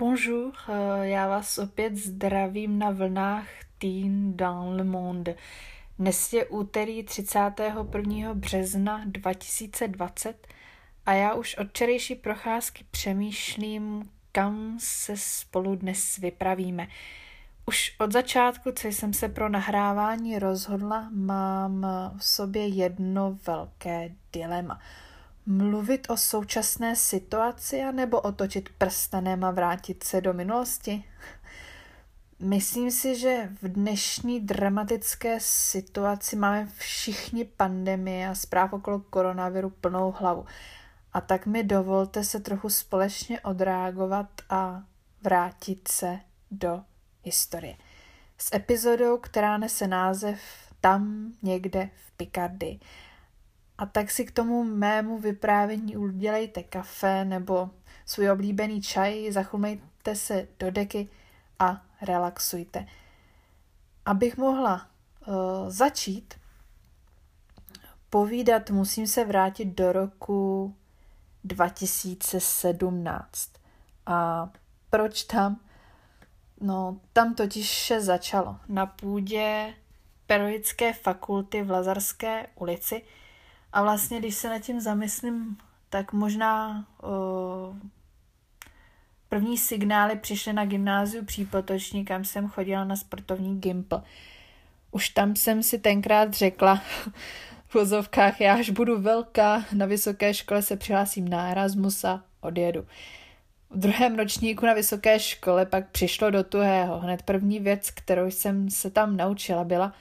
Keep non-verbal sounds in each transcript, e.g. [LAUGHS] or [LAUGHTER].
Bonjour, eh, já vás opět zdravím na vlnách Teen dans le monde. Dnes je úterý 31. března 2020 a já už od včerejší procházky přemýšlím, kam se spolu dnes vypravíme. Už od začátku, co jsem se pro nahrávání rozhodla, mám v sobě jedno velké dilema – Mluvit o současné situaci nebo otočit prstenem a vrátit se do minulosti? Myslím si, že v dnešní dramatické situaci máme všichni pandemie a zpráv okolo koronaviru plnou hlavu. A tak mi dovolte se trochu společně odreagovat a vrátit se do historie. S epizodou, která nese název Tam někde v Picardii. A tak si k tomu mému vyprávění udělejte kafe nebo svůj oblíbený čaj, zachumejte se do deky a relaxujte. Abych mohla uh, začít povídat, musím se vrátit do roku 2017. A proč tam? No, tam totiž vše začalo. Na půdě Pedagogické fakulty v Lazarské ulici – a vlastně, když se nad tím zamyslím, tak možná uh, první signály přišly na gymnáziu Přípotoční, kam jsem chodila na sportovní gimpl. Už tam jsem si tenkrát řekla v vozovkách, já až budu velká, na vysoké škole se přihlásím na Erasmus a odjedu. V druhém ročníku na vysoké škole pak přišlo do tuhého. Hned první věc, kterou jsem se tam naučila, byla,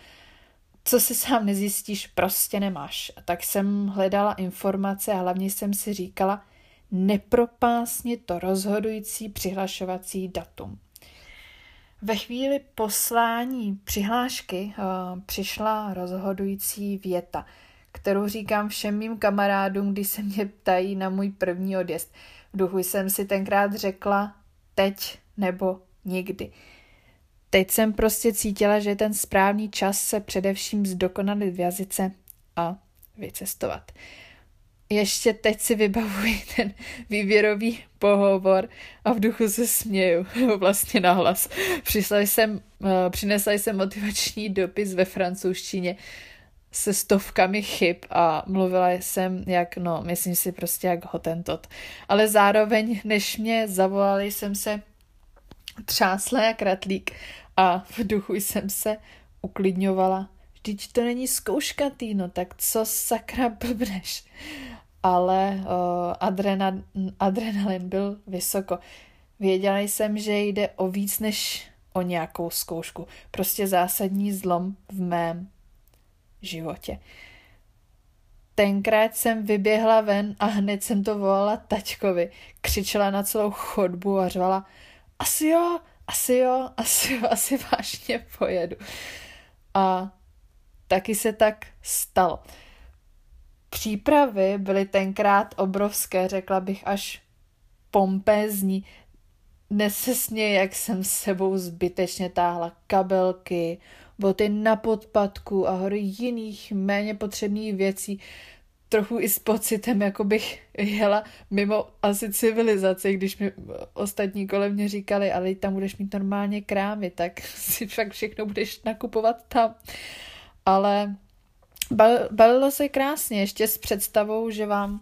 co si sám nezjistíš, prostě nemáš. A tak jsem hledala informace a hlavně jsem si říkala, nepropásně to rozhodující přihlašovací datum. Ve chvíli poslání přihlášky uh, přišla rozhodující věta, kterou říkám všem mým kamarádům, když se mě ptají na můj první odjezd. V duchu jsem si tenkrát řekla teď nebo nikdy. Teď jsem prostě cítila, že je ten správný čas se především zdokonalit v jazyce a vycestovat. Ještě teď si vybavuji [LAUGHS] ten výběrový pohovor a v duchu se směju, [LAUGHS] vlastně nahlas. Jsem, eh, přinesla jsem motivační dopis ve francouzštině se stovkami chyb a mluvila jsem jak, no, myslím si prostě jak hotentot. Ale zároveň, než mě zavolali, jsem se třásla jak ratlík a v duchu jsem se uklidňovala. Vždyť to není zkouška, Týno, tak co sakra blbneš? Ale uh, adrena, adrenalin byl vysoko. Věděla jsem, že jde o víc než o nějakou zkoušku. Prostě zásadní zlom v mém životě. Tenkrát jsem vyběhla ven a hned jsem to volala taťkovi. Křičela na celou chodbu a řvala asi jo, asi jo, asi jo, [LAUGHS] asi vážně pojedu. A taky se tak stalo. Přípravy byly tenkrát obrovské, řekla bych až pompézní. Dnes se směje, jak jsem s sebou zbytečně táhla kabelky, boty na podpadku a hory jiných méně potřebných věcí, trochu i s pocitem, jako bych jela mimo asi civilizaci, když mi ostatní kolem mě říkali, ale tam budeš mít normálně krámy, tak [LAUGHS] si však všechno budeš nakupovat tam. Ale balilo se krásně, ještě s představou, že vám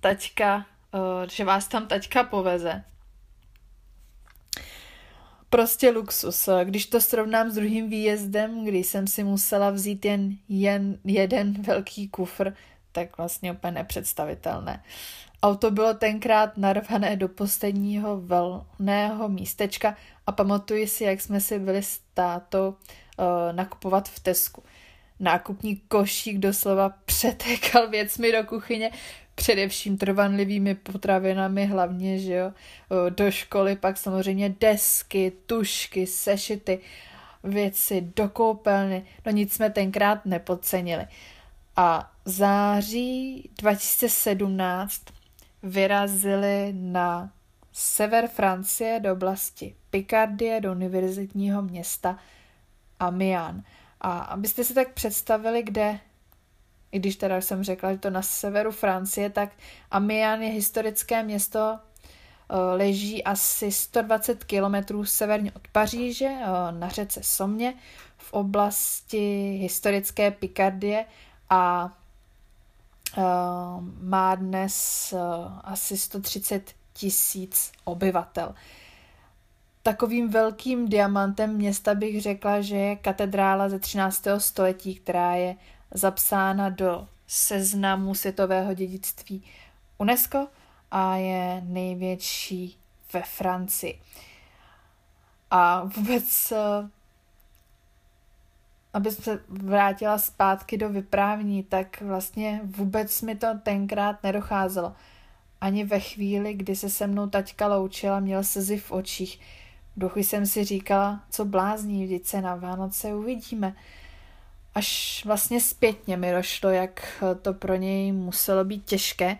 taťka, eh, že vás tam taťka poveze prostě luxus. Když to srovnám s druhým výjezdem, kdy jsem si musela vzít jen, jen jeden velký kufr, tak vlastně úplně nepředstavitelné. Auto bylo tenkrát narvané do posledního volného místečka a pamatuji si, jak jsme si byli s tátou uh, nakupovat v Tesku. Nákupní košík doslova přetékal [LAUGHS] věcmi do kuchyně, především trvanlivými potravinami, hlavně, že jo, do školy, pak samozřejmě desky, tušky, sešity, věci do koupelny, no nic jsme tenkrát nepodcenili. A září 2017 vyrazili na sever Francie do oblasti Picardie, do univerzitního města Amiens. A abyste si tak představili, kde i když teda jsem řekla, že to na severu Francie, tak Amiens je historické město leží asi 120 km severně od Paříže na řece Somě v oblasti historické Pikardie a má dnes asi 130 tisíc obyvatel. Takovým velkým diamantem města bych řekla, že je katedrála ze 13. století, která je zapsána do seznamu světového dědictví UNESCO a je největší ve Francii. A vůbec, eh, aby se vrátila zpátky do vyprávění, tak vlastně vůbec mi to tenkrát nedocházelo. Ani ve chvíli, kdy se se mnou taťka loučila, měl slzy v očích. V duchu jsem si říkala, co blázní, vždyť se na Vánoce uvidíme. Až vlastně zpětně mi došlo, jak to pro něj muselo být těžké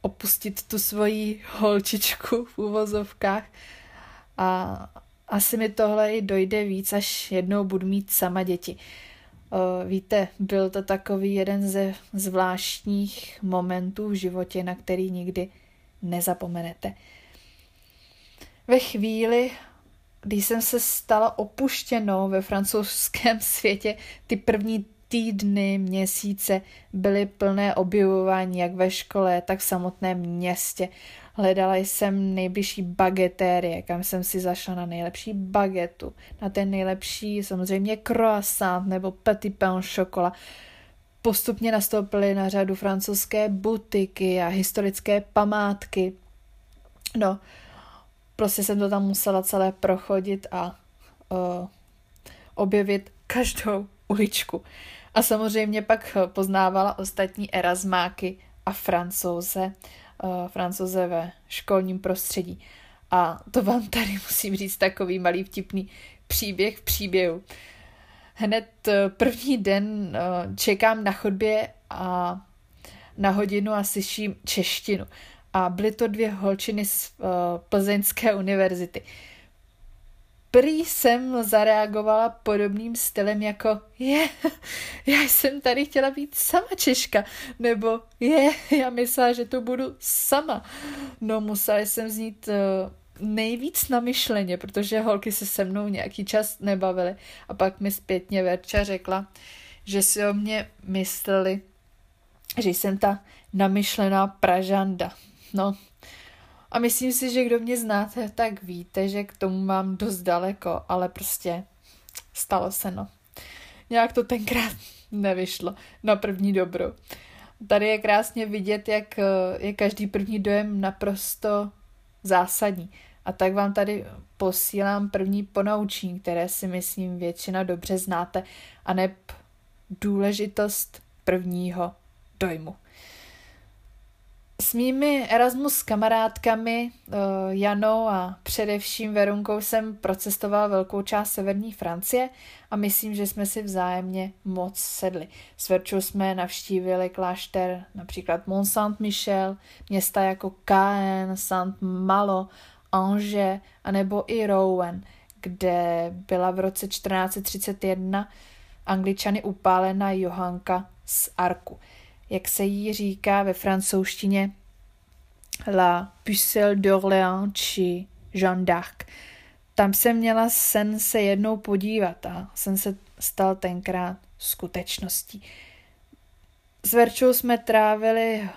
opustit tu svoji holčičku v úvozovkách a asi mi tohle i dojde víc, až jednou budu mít sama děti. Víte, byl to takový jeden ze zvláštních momentů v životě, na který nikdy nezapomenete. Ve chvíli, když jsem se stala opuštěnou ve francouzském [LAUGHS] světě, ty první týdny, měsíce byly plné objevování jak ve škole, tak v samotném městě. Hledala jsem nejbližší bagetérie, kam jsem si zašla na nejlepší bagetu, na ten nejlepší samozřejmě croissant nebo petit pain chocolat. Postupně nastoupily na řadu francouzské butiky a historické památky. No, prostě jsem to tam musela celé prochodit a uh, objevit každou uličku. A samozřejmě pak poznávala ostatní erasmáky a francouze, uh, francouze ve školním prostředí. A to vám tady [LAUGHS] musím říct takový malý vtipný příběh v příběhu. Hned eh, první den čekám na chodbě a na hodinu a slyším češtinu. A byly to dvě holčiny z uh, Plzeňské univerzity. Prý jsem zareagovala podobným stylem jako je, [LAUGHS] já jsem tady chtěla být sama Češka, nebo je, já myslela, že to budu sama. No musela jsem znít uh, nejvíc na myšleně, protože holky se se mnou nějaký čas nebavily. A pak mi zpětně Verča řekla, že si o mě mysleli, že jsem ta namyšlená pražanda. No, a myslím si, že kdo mě znáte, tak víte, že k tomu mám dost daleko, ale prostě stalo se no. Nějak to tenkrát [LAUGHS] nevyšlo na první dobro. Tady je krásně vidět, jak je každý první dojem naprosto zásadní. A tak vám tady posílám první ponaučení, které si myslím většina dobře znáte, a neb důležitost prvního dojmu. S mými Erasmus kamarádkami uh, Janou a především Verunkou jsem procestovala velkou část severní Francie a myslím, že jsme si vzájemně moc sedli. S Verčou jsme navštívili klášter například Mont Saint-Michel, města jako Caen, Saint-Malo, Angers a nebo i Rouen, kde byla v roce 1431 angličany upálena Johanka z Arku jak se jí říká ve francouzštině La Pucelle d'Orléans či Jeanne d'Arc. Tam jsem měla sen se jednou podívat a jsem se stal tenkrát skutečností. S Verčou jsme trávili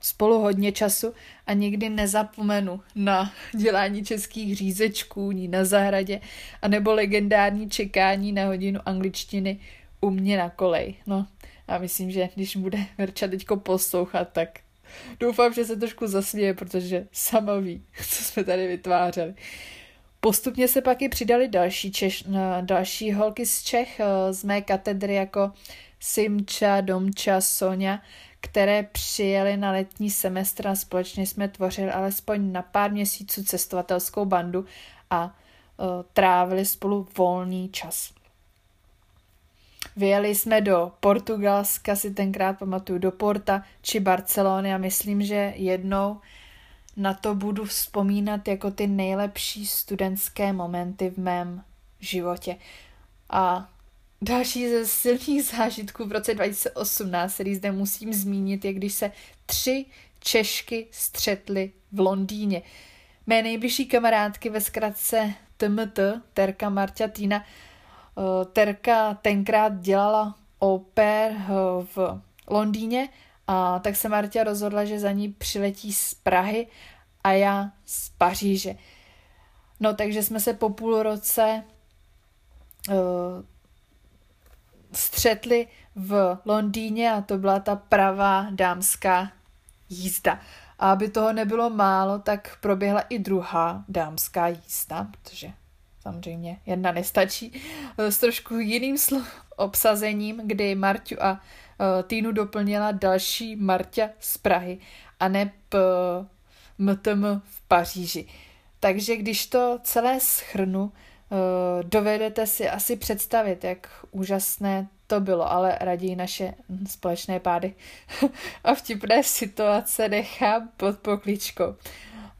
spolu hodně času a nikdy nezapomenu na dělání českých řízečků ní na zahradě anebo legendární čekání na hodinu angličtiny u mě na kolej. No, a myslím, že když bude Verča teďko poslouchat, tak doufám, že se trošku zasměje, protože sama ví, [LAUGHS] co jsme tady vytvářeli. Postupně se pak i přidali další, Češ, další holky z Čech, eh, z mé katedry jako Simča, Domča, Sonja, které přijeli na letní semestr a společně jsme tvořili alespoň na pár měsíců cestovatelskou bandu a uh, trávili spolu volný čas. Vyjeli jsme do Portugalska, si tenkrát pamatuju, do Porta či Barcelony a myslím, že jednou na to budu vzpomínat jako ty nejlepší studentské momenty v mém životě. A další ze silných zážitků v roce 2018, který zde musím zmínit, je když se tři Češky střetly v Londýně. Mé nejbližší kamarádky ve zkratce TMT, Terka Marta Týna, Terka tenkrát dělala oper eh, v Londýně a tak se Marta rozhodla, že za ní přiletí z Prahy a já z Paříže. No takže jsme se po půl roce uh, střetli v Londýně a to byla ta pravá dámská jízda. A aby toho nebylo málo, tak proběhla i druhá dámská jízda, protože samozřejmě jedna nestačí, eh, s trošku jiným sl- obsazením, kdy Marťu a uh, Týnu doplnila další Marťa z Prahy a ne p- MTM v Paříži. Takže když to celé schrnu, uh, dovedete si asi představit, jak úžasné to bylo, ale raději naše společné pády [LAUGHS] a vtipné situace nechám pod pokličkou.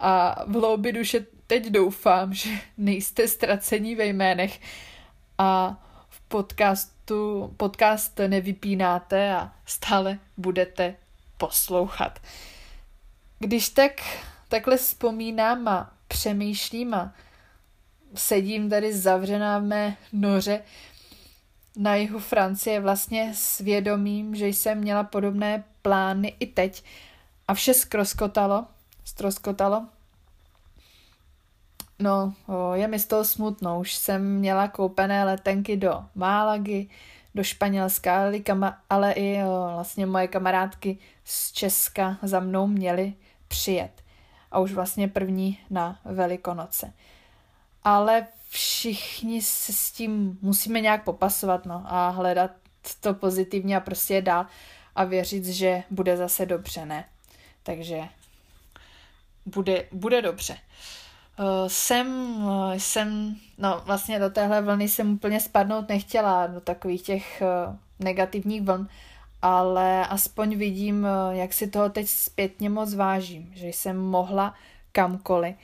A v hloubi duše teď doufám, že nejste ztracení ve jménech a v podcastu podcast nevypínáte a stále budete poslouchat. Když tak takhle vzpomínám a přemýšlím a sedím tady zavřená v mé noře, na jihu Francie vlastně svědomím, že jsem měla podobné plány i teď a vše skroskotalo, stroskotalo. No, je mi z toho smutno, už jsem měla koupené letenky do Málagy, do Španělska, ale i vlastně moje kamarádky z Česka za mnou měly přijet. A už vlastně první na Velikonoce. Ale všichni se s tím musíme nějak popasovat no, a hledat to pozitivně a prostě je dál a věřit, že bude zase dobře, ne? Takže bude, bude dobře. Uh, jsem, uh, jsem, no vlastně do téhle vlny jsem úplně spadnout nechtěla, do takových těch uh, negativních vln, ale aspoň vidím, jak si toho teď zpětně moc vážím, že jsem mohla kamkoliv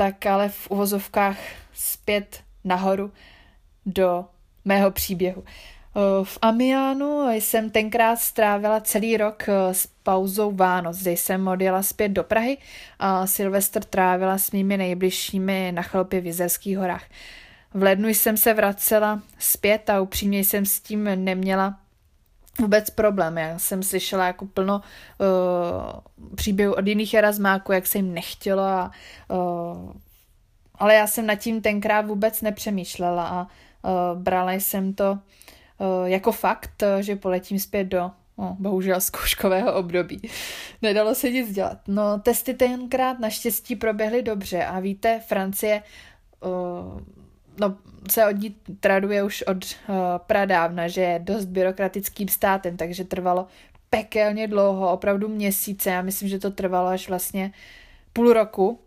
tak ale v uvozovkách zpět nahoru do mého příběhu. V Amiánu jsem tenkrát strávila celý rok s pauzou Vánoc, kde jsem odjela zpět do Prahy a Silvestr trávila s mými nejbližšími na chalupě v Jizerských horách. V lednu jsem se vracela zpět a upřímně jsem s tím neměla vůbec problém. Já jsem slyšela jako plno uh, příběhů od jiných erasmáků, jak se jim nechtělo a uh, ale já jsem nad tím tenkrát vůbec nepřemýšlela a uh, brala jsem to jako fakt, že poletím zpět do no, bohužel zkouškového období. [LAUGHS] Nedalo se nic dělat. No, testy tenkrát naštěstí proběhly dobře a víte, Francie uh, no, se od ní traduje už od uh, pradávna, že je dost byrokratickým státem, takže trvalo pekelně dlouho, opravdu měsíce. Já myslím, že to trvalo až vlastně půl roku,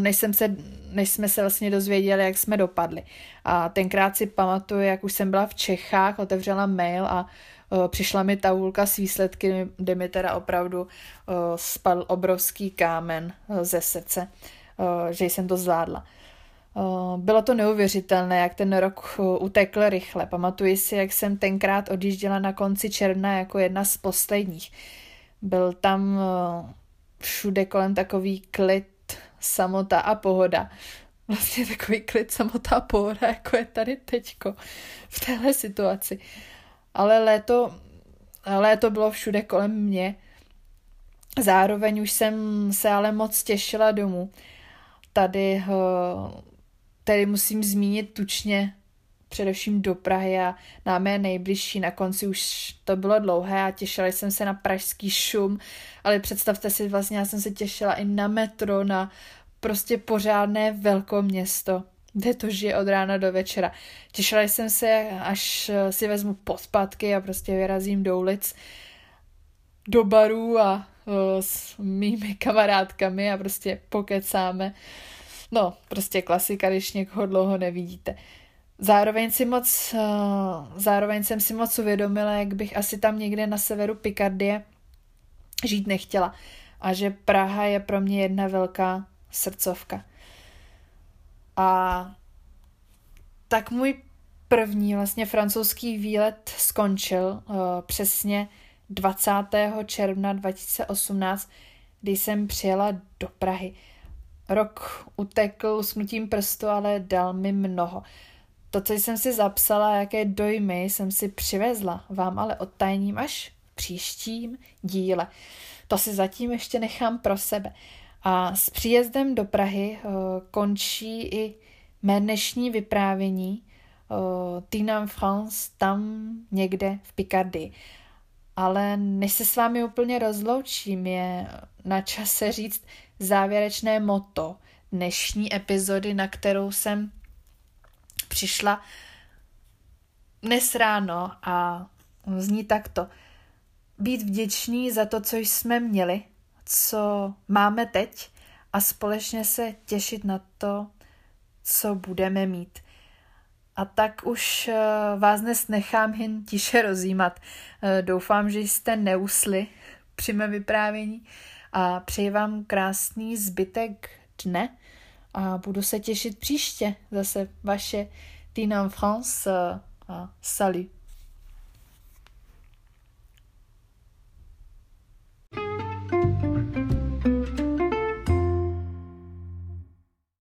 než, jsem se, než jsme se vlastně dozvěděli, jak jsme dopadli. A tenkrát si pamatuju, jak už jsem byla v Čechách, otevřela mail a uh, přišla mi tabulka s výsledky, kde mi teda opravdu uh, spadl obrovský kámen ze srdce, uh, že jsem to zvládla. Eh, bylo to neuvěřitelné, jak ten rok eh, utekl rychle. Pamatuji si, jak jsem tenkrát odjížděla na konci června jako jedna z posledních. Byl tam eh, všude kolem takový klid, samota a pohoda. Vlastně takový klid, samota a pohoda, jako je tady teďko v téhle situaci. Ale léto, léto bylo všude kolem mě. Zároveň už jsem se ale moc těšila domů. Tady Tady musím zmínit tučně především do Prahy a na mé nejbližší. Na konci už to bylo dlouhé a těšila jsem se na pražský šum, ale představte si, vlastně já jsem se těšila i na metro, na prostě pořádné velkoměsto, kde to žije od rána do večera. Těšila jsem se, až si vezmu podpatky a prostě vyrazím do ulic, do barů a o, s mými kamarádkami a prostě pokecáme. No, prostě klasika, když někoho dlouho nevidíte. Zároveň, si moc, uh, zároveň jsem si moc uvědomila, jak bych asi tam někde na severu Pikardie žít nechtěla. A že Praha je pro mě jedna velká srdcovka. A tak můj první vlastně francouzský výlet skončil uh, přesně 20. června 2018, kdy jsem přijela do Prahy. Rok utekl usnutím prstu, ale dal mi mnoho. To, co jsem si zapsala, jaké dojmy jsem si přivezla, vám ale odtajním až v příštím díle. To si zatím ještě nechám pro sebe. A s příjezdem do Prahy uh, končí i mé dnešní vyprávění uh, Tina France tam někde v Picardii. Ale než se s vámi úplně rozloučím, je na čase říct závěrečné moto dnešní epizody, na kterou jsem přišla dnes ráno a zní takto. Být vděční za to, co jsme měli, co máme teď a společně se těšit na to, co budeme mít. A tak už eh, vás dnes nechám jen tiše rozjímat. Eh, doufám, že jste neusli [LAUGHS] při mé vyprávění a přeji vám krásný zbytek dne a budu se těšit příště. Zase vaše Tina France a salut.